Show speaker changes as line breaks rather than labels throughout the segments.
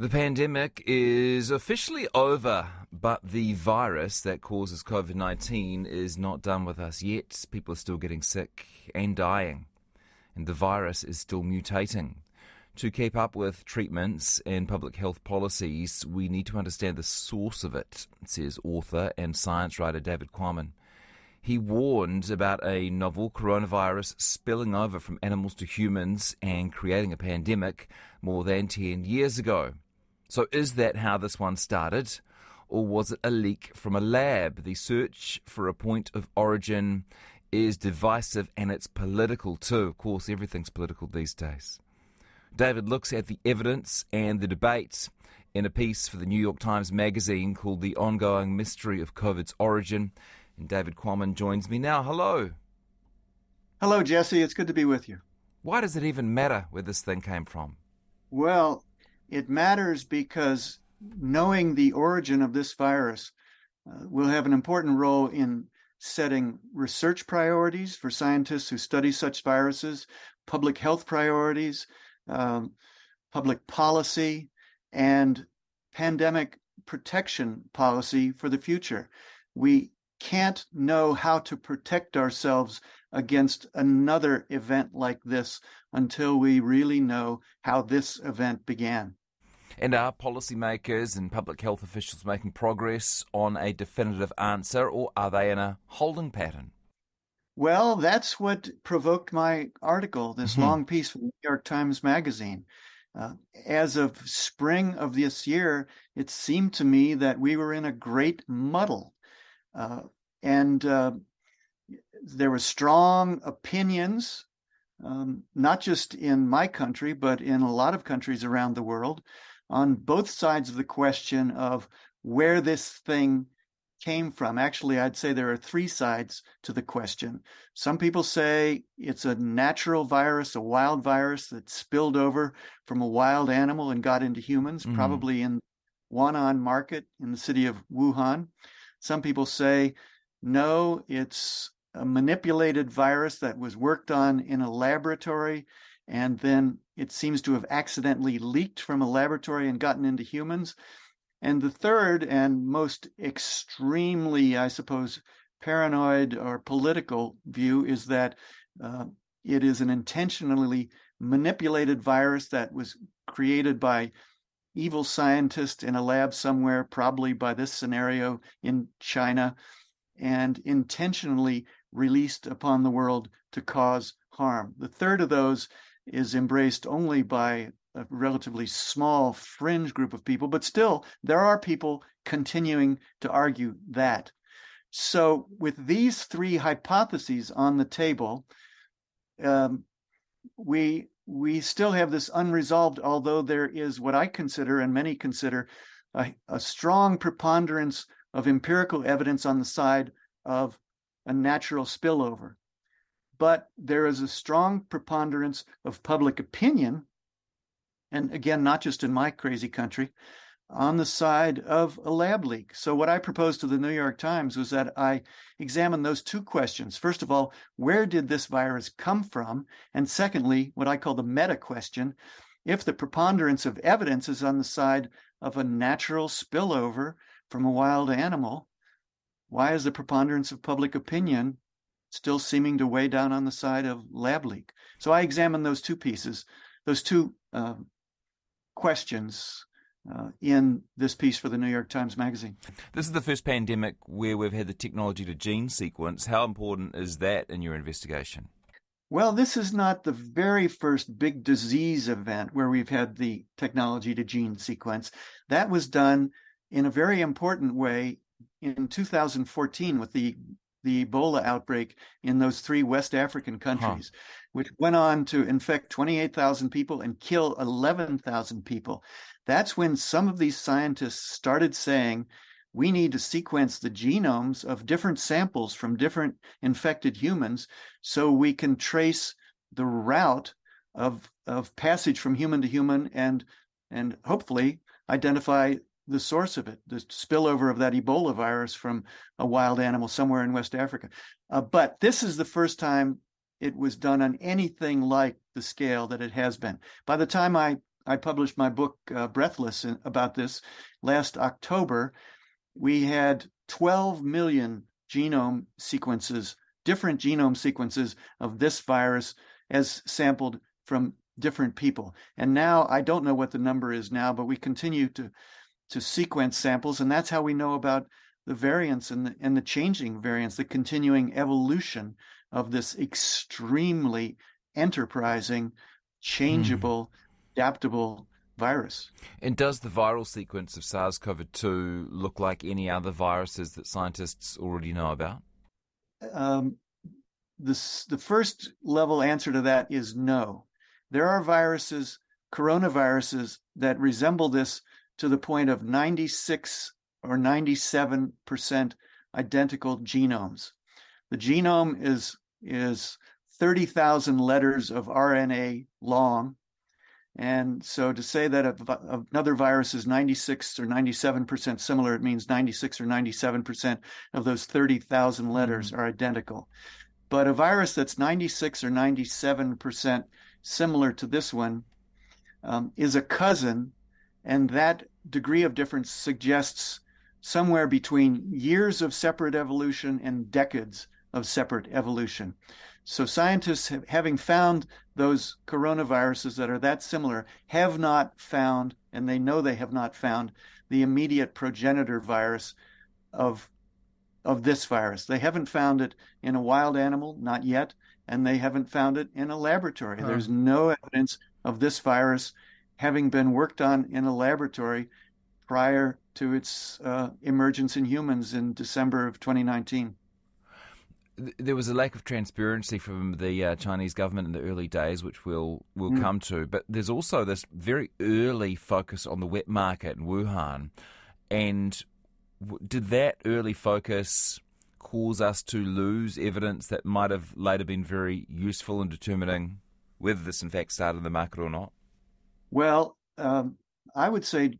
The pandemic is officially over, but the virus that causes COVID 19 is not done with us yet. People are still getting sick and dying, and the virus is still mutating. To keep up with treatments and public health policies, we need to understand the source of it, says author and science writer David Quammen. He warned about a novel coronavirus spilling over from animals to humans and creating a pandemic more than 10 years ago. So, is that how this one started? Or was it a leak from a lab? The search for a point of origin is divisive and it's political too. Of course, everything's political these days. David looks at the evidence and the debate in a piece for the New York Times Magazine called The Ongoing Mystery of COVID's Origin. And David Quammen joins me now. Hello.
Hello, Jesse. It's good to be with you.
Why does it even matter where this thing came from?
Well, it matters because knowing the origin of this virus uh, will have an important role in setting research priorities for scientists who study such viruses, public health priorities, um, public policy, and pandemic protection policy for the future. We can't know how to protect ourselves against another event like this until we really know how this event began.
And are policymakers and public health officials making progress on a definitive answer, or are they in a holding pattern?
Well, that's what provoked my article, this mm-hmm. long piece from the New York Times Magazine. Uh, as of spring of this year, it seemed to me that we were in a great muddle. Uh, and uh, there were strong opinions, um, not just in my country, but in a lot of countries around the world, on both sides of the question of where this thing came from. Actually, I'd say there are three sides to the question. Some people say it's a natural virus, a wild virus that spilled over from a wild animal and got into humans, mm-hmm. probably in Huanan market in the city of Wuhan. Some people say no, it's a manipulated virus that was worked on in a laboratory and then it seems to have accidentally leaked from a laboratory and gotten into humans. And the third and most extremely, I suppose, paranoid or political view is that uh, it is an intentionally manipulated virus that was created by evil scientists in a lab somewhere, probably by this scenario in China, and intentionally released upon the world to cause harm. The third of those is embraced only by a relatively small fringe group of people, but still there are people continuing to argue that. So, with these three hypotheses on the table, um, we we still have this unresolved, although there is what I consider and many consider a, a strong preponderance of empirical evidence on the side of a natural spillover but there is a strong preponderance of public opinion, and again, not just in my crazy country, on the side of a lab leak. So, what I proposed to the New York Times was that I examine those two questions. First of all, where did this virus come from? And secondly, what I call the meta question if the preponderance of evidence is on the side of a natural spillover from a wild animal, why is the preponderance of public opinion still seeming to weigh down on the side of lab leak. So I examined those two pieces, those two uh, questions uh, in this piece for the New York Times Magazine.
This is the first pandemic where we've had the technology to gene sequence. How important is that in your investigation?
Well, this is not the very first big disease event where we've had the technology to gene sequence. That was done in a very important way in 2014 with the the Ebola outbreak in those three West African countries, huh. which went on to infect 28,000 people and kill 11,000 people. That's when some of these scientists started saying, we need to sequence the genomes of different samples from different infected humans so we can trace the route of, of passage from human to human and, and hopefully identify the source of it, the spillover of that Ebola virus from a wild animal somewhere in West Africa. Uh, but this is the first time it was done on anything like the scale that it has been. By the time I I published my book uh, Breathless about this last October. We had 12 million genome sequences, different genome sequences of this virus as sampled from different people. And now I don't know what the number is now, but we continue to to sequence samples, and that's how we know about the variants and the, and the changing variants, the continuing evolution of this extremely enterprising, changeable, mm. adaptable virus.
And does the viral sequence of SARS CoV 2 look like any other viruses that scientists already know about? Um,
this, the first level answer to that is no. There are viruses, coronaviruses, that resemble this to the point of 96 or 97% identical genomes. The genome is, is 30,000 letters of RNA long. And so to say that a, another virus is 96 or 97% similar, it means 96 or 97% of those 30,000 letters mm-hmm. are identical. But a virus that's 96 or 97% similar to this one um, is a cousin, and that degree of difference suggests somewhere between years of separate evolution and decades of separate evolution. So scientists, have, having found those coronaviruses that are that similar, have not found, and they know they have not found, the immediate progenitor virus of of this virus. They haven't found it in a wild animal, not yet, and they haven't found it in a laboratory. Huh. There's no evidence of this virus having been worked on in a laboratory prior to its uh, emergence in humans in December of 2019
there was a lack of transparency from the uh, Chinese government in the early days, which we'll we'll mm. come to. But there's also this very early focus on the wet market in Wuhan, and w- did that early focus cause us to lose evidence that might have later been very useful in determining whether this in fact started the market or not?
Well, um, I would say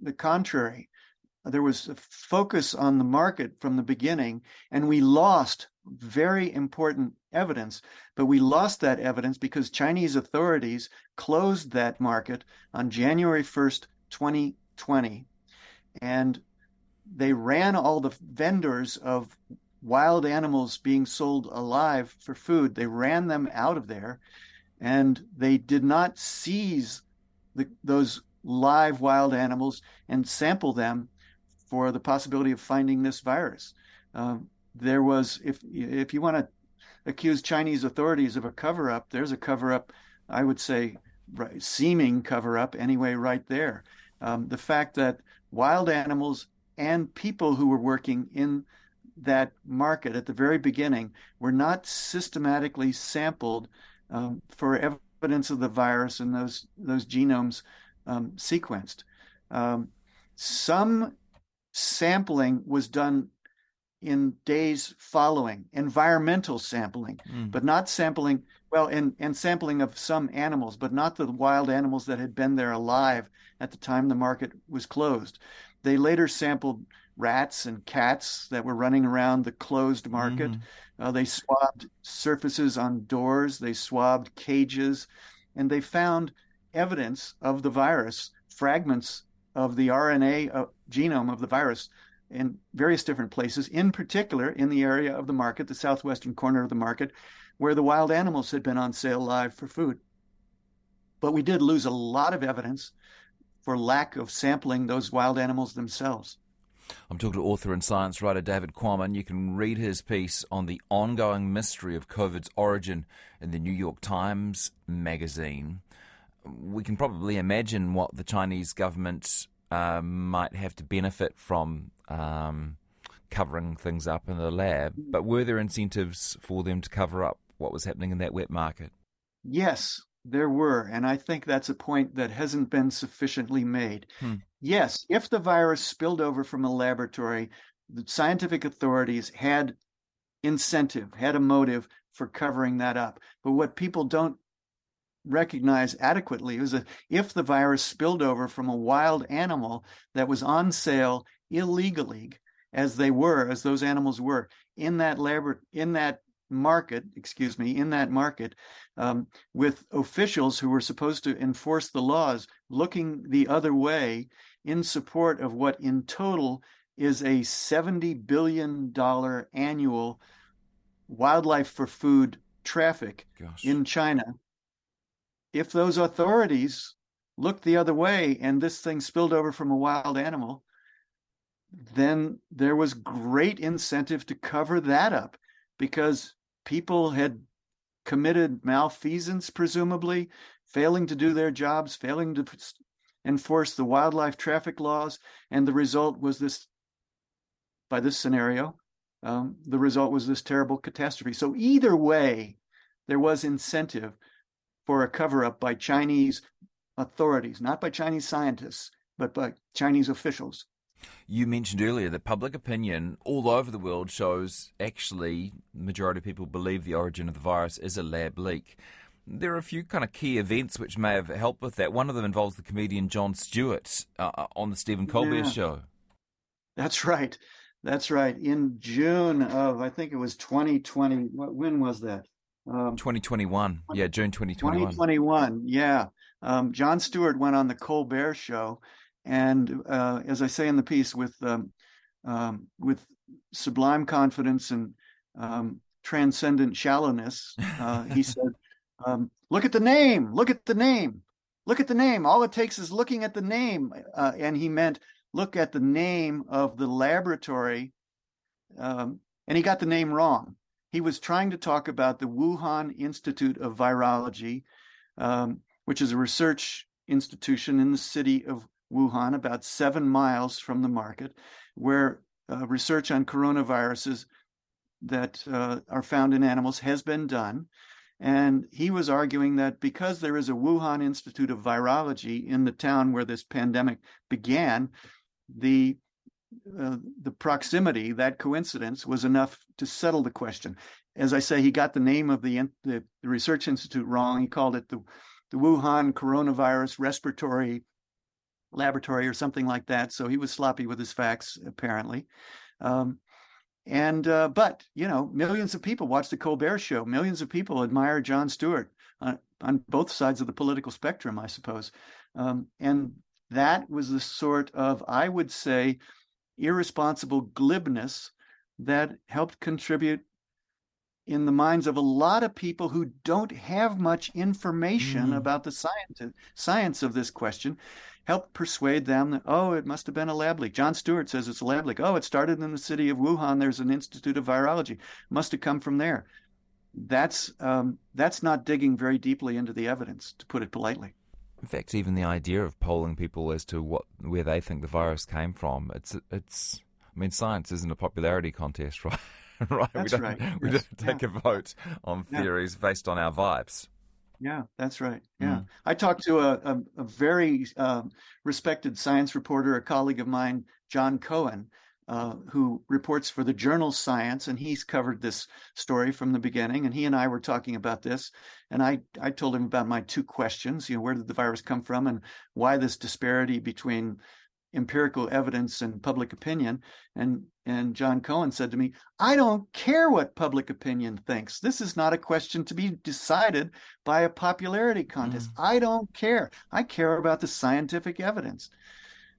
the contrary. There was a focus on the market from the beginning, and we lost very important evidence, but we lost that evidence because Chinese authorities closed that market on January 1st, 2020. And they ran all the vendors of wild animals being sold alive for food, they ran them out of there and they did not seize the, those live wild animals and sample them for the possibility of finding this virus. Um, there was, if if you want to accuse Chinese authorities of a cover up, there's a cover up. I would say, right, seeming cover up anyway, right there. Um, the fact that wild animals and people who were working in that market at the very beginning were not systematically sampled um, for evidence of the virus and those those genomes um, sequenced. Um, some sampling was done in days following environmental sampling mm. but not sampling well and, and sampling of some animals but not the wild animals that had been there alive at the time the market was closed they later sampled rats and cats that were running around the closed market mm. uh, they swabbed surfaces on doors they swabbed cages and they found evidence of the virus fragments of the RNA uh, genome of the virus in various different places, in particular in the area of the market, the southwestern corner of the market, where the wild animals had been on sale live for food. But we did lose a lot of evidence for lack of sampling those wild animals themselves.
I'm talking to author and science writer David Quammen. You can read his piece on the ongoing mystery of COVID's origin in the New York Times magazine we can probably imagine what the Chinese government uh, might have to benefit from um, covering things up in the lab. But were there incentives for them to cover up what was happening in that wet market?
Yes, there were. And I think that's a point that hasn't been sufficiently made. Hmm. Yes, if the virus spilled over from a laboratory, the scientific authorities had incentive, had a motive for covering that up. But what people don't recognize adequately was that if the virus spilled over from a wild animal that was on sale illegally, as they were, as those animals were, in that lab in that market, excuse me, in that market, um, with officials who were supposed to enforce the laws looking the other way in support of what in total is a $70 billion annual wildlife for food traffic Gosh. in China. If those authorities looked the other way and this thing spilled over from a wild animal, then there was great incentive to cover that up because people had committed malfeasance, presumably, failing to do their jobs, failing to enforce the wildlife traffic laws. And the result was this, by this scenario, um, the result was this terrible catastrophe. So, either way, there was incentive for a cover up by Chinese authorities, not by Chinese scientists, but by Chinese officials.
You mentioned earlier that public opinion all over the world shows actually majority of people believe the origin of the virus is a lab leak. There are a few kind of key events which may have helped with that. One of them involves the comedian Jon Stewart uh, uh on the Stephen Colbert yeah. show.
That's right. That's right. In June of, I think it was 2020. What, when was that?
Um, 2021. Yeah, June 2021.
2021. Yeah. Um, Jon Stewart went on the Colbert show and uh, as I say in the piece, with um, um, with sublime confidence and um, transcendent shallowness, uh, he said, um, "Look at the name. Look at the name. Look at the name. All it takes is looking at the name." Uh, and he meant look at the name of the laboratory, um, and he got the name wrong. He was trying to talk about the Wuhan Institute of Virology, um, which is a research institution in the city of Wuhan, about seven miles from the market, where uh, research on coronaviruses that uh, are found in animals has been done. And he was arguing that because there is a Wuhan Institute of Virology in the town where this pandemic began, the uh, the proximity, that coincidence, was enough to settle the question. As I say, he got the name of the, the, the research institute wrong. He called it the, the Wuhan Coronavirus Respiratory laboratory or something like that. So he was sloppy with his facts, apparently. Um, and uh, but you know, millions of people watch the Colbert Show. Millions of people admire Jon Stewart on, on both sides of the political spectrum, I suppose. Um, and that was the sort of, I would say, irresponsible glibness that helped contribute in the minds of a lot of people who don't have much information mm. about the science science of this question help persuade them that oh it must have been a lab leak. Jon Stewart says it's a lab leak. Oh it started in the city of wuhan. There's an institute of virology. Must have come from there. That's um, that's not digging very deeply into the evidence to put it politely.
In fact even the idea of polling people as to what where they think the virus came from it's it's i mean science isn't a popularity contest right right?
That's
we don't,
right.
We yes. don't take yeah. a vote on theories based on our vibes.
Yeah, that's right. Yeah. Mm. I talked to a, a, a very uh, respected science reporter, a colleague of mine, Jon Cohen, uh, who reports for the journal Science, and he's covered this story from the beginning. And he and I were talking about this, and I I told him about my two questions. You know, where did the virus come from, and why this disparity between empirical evidence and public opinion. And and Jon Cohen said to me, I don't care what public opinion thinks. This is not a question to be decided by a popularity contest. Mm. I don't care. I care about the scientific evidence.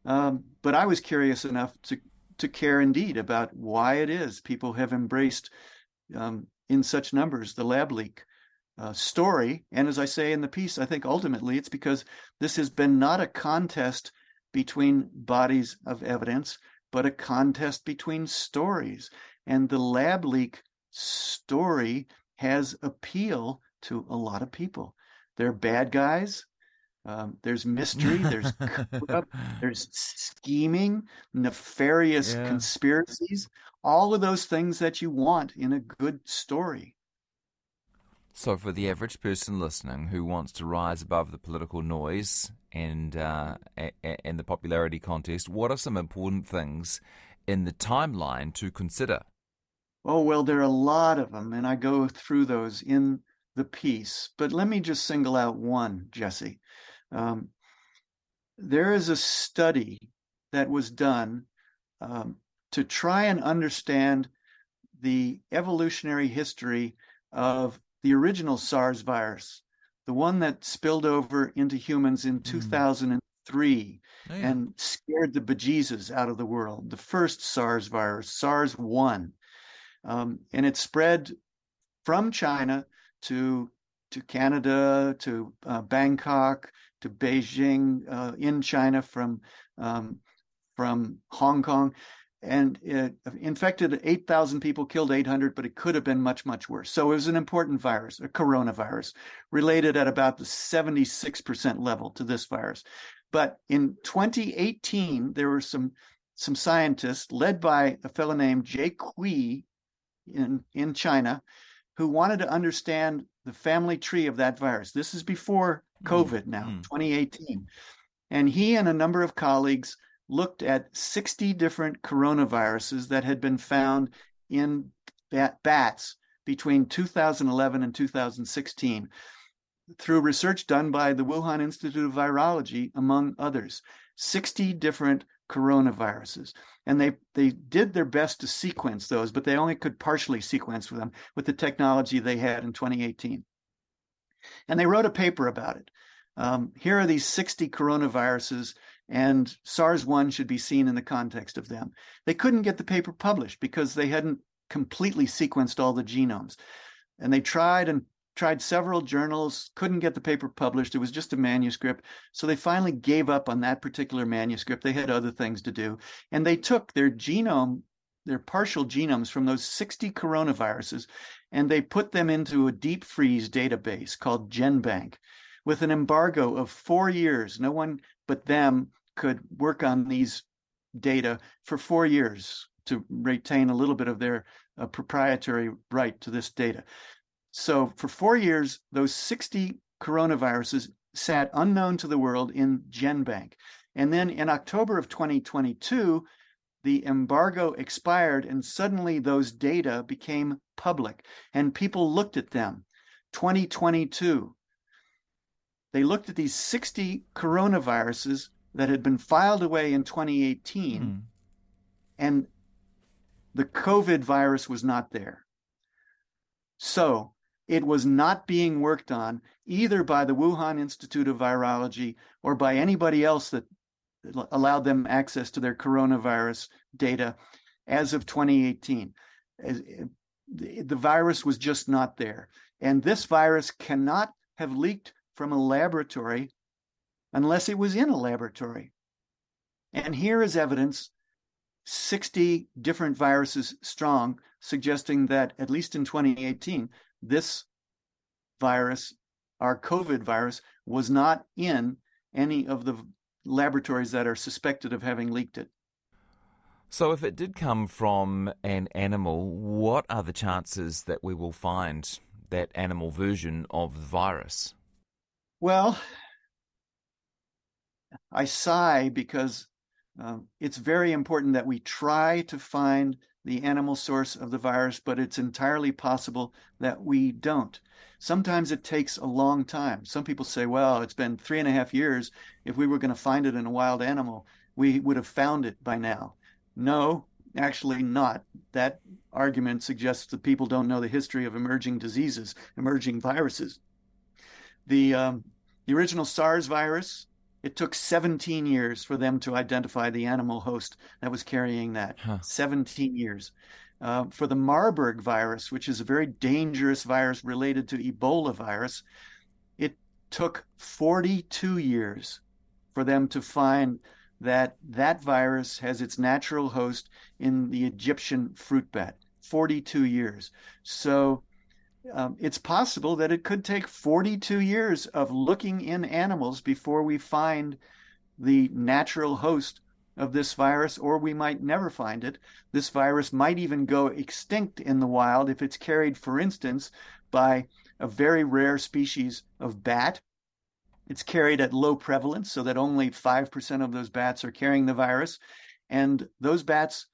Um, but I was curious enough to to care indeed about why it is people have embraced um, in such numbers the lab leak uh, story. And as I say in the piece, I think ultimately it's because this has been not a contest between bodies of evidence, but a contest between stories. And the lab leak story has appeal to a lot of people. They're bad guys. Um, there's mystery. There's up, there's scheming, nefarious yeah. conspiracies. All of those things that you want in a good story.
So, for the average person listening who wants to rise above the political noise and uh, and the popularity contest, what are some important things in the timeline to consider?
Oh well, there are a lot of them, and I go through those in the piece. But let me just single out one, Jesse. Um, there is a study that was done um, to try and understand the evolutionary history of the original SARS virus, the one that spilled over into humans in mm. 2003 oh, yeah. and scared the bejesus out of the world, the first SARS virus, SARS 1. Um, and it spread from China to to Canada, to uh, Bangkok, to Beijing, uh, in China from um, from Hong Kong, and it infected 8,000 people, killed 800, but it could have been much, much worse. So it was an important virus, a coronavirus, related at about the 76% level to this virus. But in 2018, there were some some scientists led by a fellow named Jie Cui in, in China who wanted to understand the family tree of that virus. This is before mm-hmm. COVID now, mm. 2018. And he and a number of colleagues looked at 60 different coronaviruses that had been found in bat- bats between 2011 and 2016 through research done by the Wuhan Institute of Virology, among others. 60 different coronaviruses. And they, they did their best to sequence those, but they only could partially sequence them with the technology they had in 2018. And they wrote a paper about it. Um, here are these 60 coronaviruses and SARS 1 should be seen in the context of them. They couldn't get the paper published because they hadn't completely sequenced all the genomes. And they tried and tried several journals, couldn't get the paper published. It was just a manuscript. So they finally gave up on that particular manuscript. They had other things to do. And they took their genome, their partial genomes from those 60 coronaviruses, and they put them into a deep freeze database called GenBank with an embargo of four years. No one but them could work on these data for four years to retain a little bit of their uh, proprietary right to this data. So for four years, those 60 coronaviruses sat unknown to the world in GenBank. And then in October of 2022, the embargo expired and suddenly those data became public and people looked at them. 2022, they looked at these 60 coronaviruses that had been filed away in 2018, mm. and the COVID virus was not there. So it was not being worked on either by the Wuhan Institute of Virology or by anybody else that allowed them access to their coronavirus data as of 2018. The virus was just not there. And this virus cannot have leaked from a laboratory unless it was in a laboratory. And here is evidence 60 different viruses strong, suggesting that at least in 2018, this virus, our COVID virus, was not in any of the laboratories that are suspected of having leaked it.
So, if it did come from an animal, what are the chances that we will find that animal version of the virus?
Well, I sigh because um, it's very important that we try to find the animal source of the virus, but it's entirely possible that we don't. Sometimes it takes a long time. Some people say, well, it's been three and a half years. If we were going to find it in a wild animal, we would have found it by now. No, actually not. That argument suggests that people don't know the history of emerging diseases, emerging viruses. The, um, the original SARS virus it took 17 years for them to identify the animal host that was carrying that. Huh. 17 years. Uh, for the Marburg virus, which is a very dangerous virus related to Ebola virus, it took 42 years for them to find that that virus has its natural host in the Egyptian fruit bat. 42 years. So um, it's possible that it could take 42 years of looking in animals before we find the natural host of this virus, or we might never find it. This virus might even go extinct in the wild if it's carried, for instance, by a very rare species of bat. It's carried at low prevalence, so that only 5% of those bats are carrying the virus. And those bats,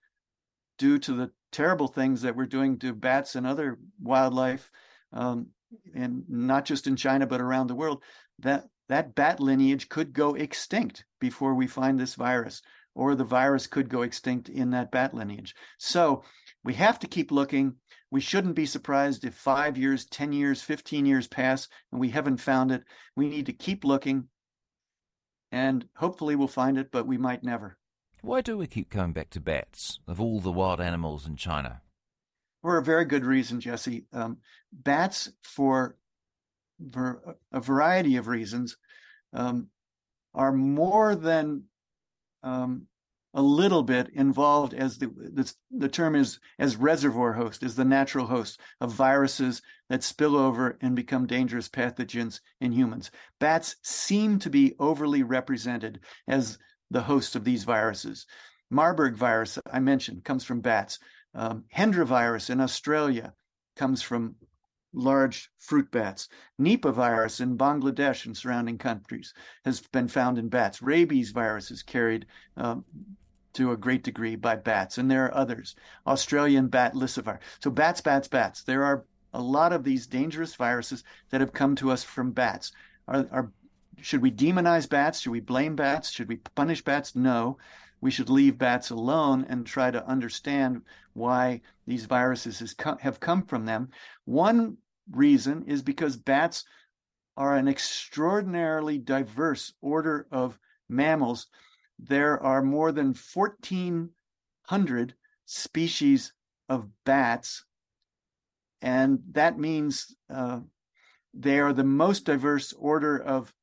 due to the terrible things that we're doing to bats and other wildlife, um, and not just in China but around the world, that that bat lineage could go extinct before we find this virus, or the virus could go extinct in that bat lineage. So we have to keep looking. We shouldn't be surprised if five years, 10 years, 15 years pass and we haven't found it. We need to keep looking and hopefully we'll find it, but we might never.
Why do we keep coming back to bats of all the wild animals in China?
For a very good reason, Jesse. Um, bats, for, for a variety of reasons, um, are more than um, a little bit involved as the, the, the term is as reservoir host, as the natural host of viruses that spill over and become dangerous pathogens in humans. Bats seem to be overly represented as the host of these viruses. Marburg virus, I mentioned, comes from bats. Um, Hendra virus in Australia comes from large fruit bats. Nipah virus in Bangladesh and surrounding countries has been found in bats. Rabies virus is carried um, to a great degree by bats, and there are others. Australian bat lyssavirus. So bats, bats, bats. There are a lot of these dangerous viruses that have come to us from bats. Are, are should we demonize bats? Should we blame bats? Should we punish bats? No. We should leave bats alone and try to understand why these viruses have come from them. One reason is because bats are an extraordinarily diverse order of mammals. There are more than 1,400 species of bats, and that means uh, they are the most diverse order of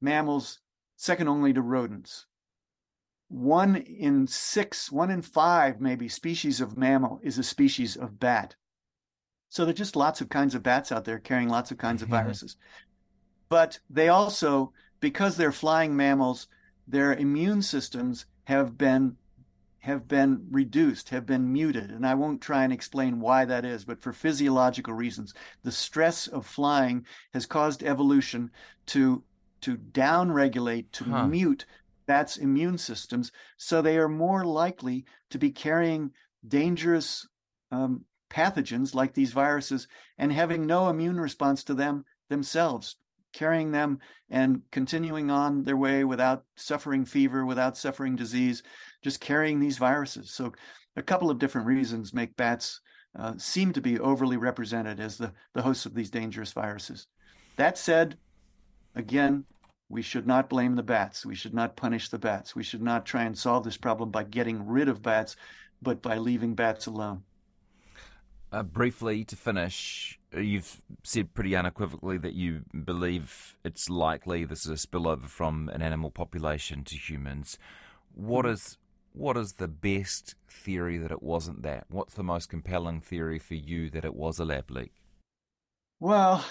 mammals, second only to rodents. One in six, one in five, maybe, species of mammal is a species of bat. So there are just lots of kinds of bats out there carrying lots of kinds of viruses. But they also, because they're flying mammals, their immune systems have been have been reduced, have been muted. And I won't try and explain why that is, but for physiological reasons, the stress of flying has caused evolution to to downregulate, to huh. mute bats' immune systems, so they are more likely to be carrying dangerous um, pathogens like these viruses and having no immune response to them themselves, carrying them and continuing on their way without suffering fever, without suffering disease, just carrying these viruses. So, a couple of different reasons make bats uh, seem to be overly represented as the, the hosts of these dangerous viruses. That said, again, we should not blame the bats. We should not punish the bats. We should not try and solve this problem by getting rid of bats, but by leaving bats alone.
Uh, briefly, to finish, you've said pretty unequivocally that you believe it's likely this is a spillover from an animal population to humans. What mm-hmm. is what is the best theory that it wasn't that? What's the most compelling theory for you that it was a lab leak?
Well,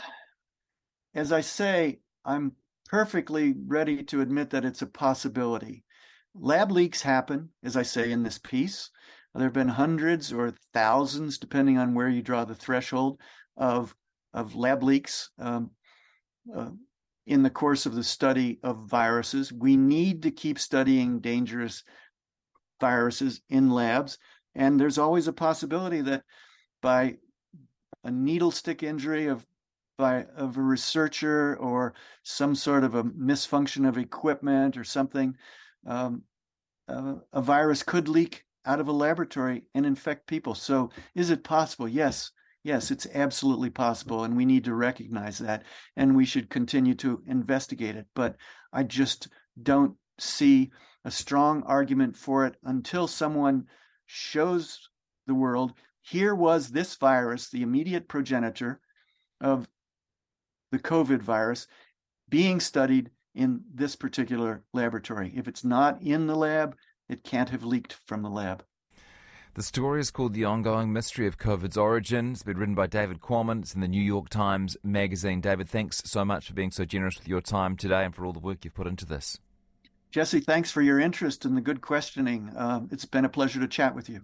as I say, I'm perfectly ready to admit that it's a possibility. Lab leaks happen, as I say in this piece. There have been hundreds or thousands, depending on where you draw the threshold, of of lab leaks um, uh, in the course of the study of viruses. We need to keep studying dangerous viruses in labs, and there's always a possibility that by a needle stick injury of by of a researcher or some sort of a misfunction of equipment or something, um, a virus could leak out of a laboratory and infect people. So, is it possible? Yes, yes, it's absolutely possible, and we need to recognize that, and we should continue to investigate it. But I just don't see a strong argument for it until someone shows the world here was this virus, the immediate progenitor of the COVID virus being studied in this particular laboratory. If it's not in the lab, it can't have leaked from the lab.
The story is called The Ongoing Mystery of COVID's Origin. It's been written by David Quammen. It's in the New York Times Magazine. David, thanks so much for being so generous with your time today and for all the work you've put into this.
Jesse, thanks for your interest and the good questioning. Uh, it's been a pleasure to chat with you.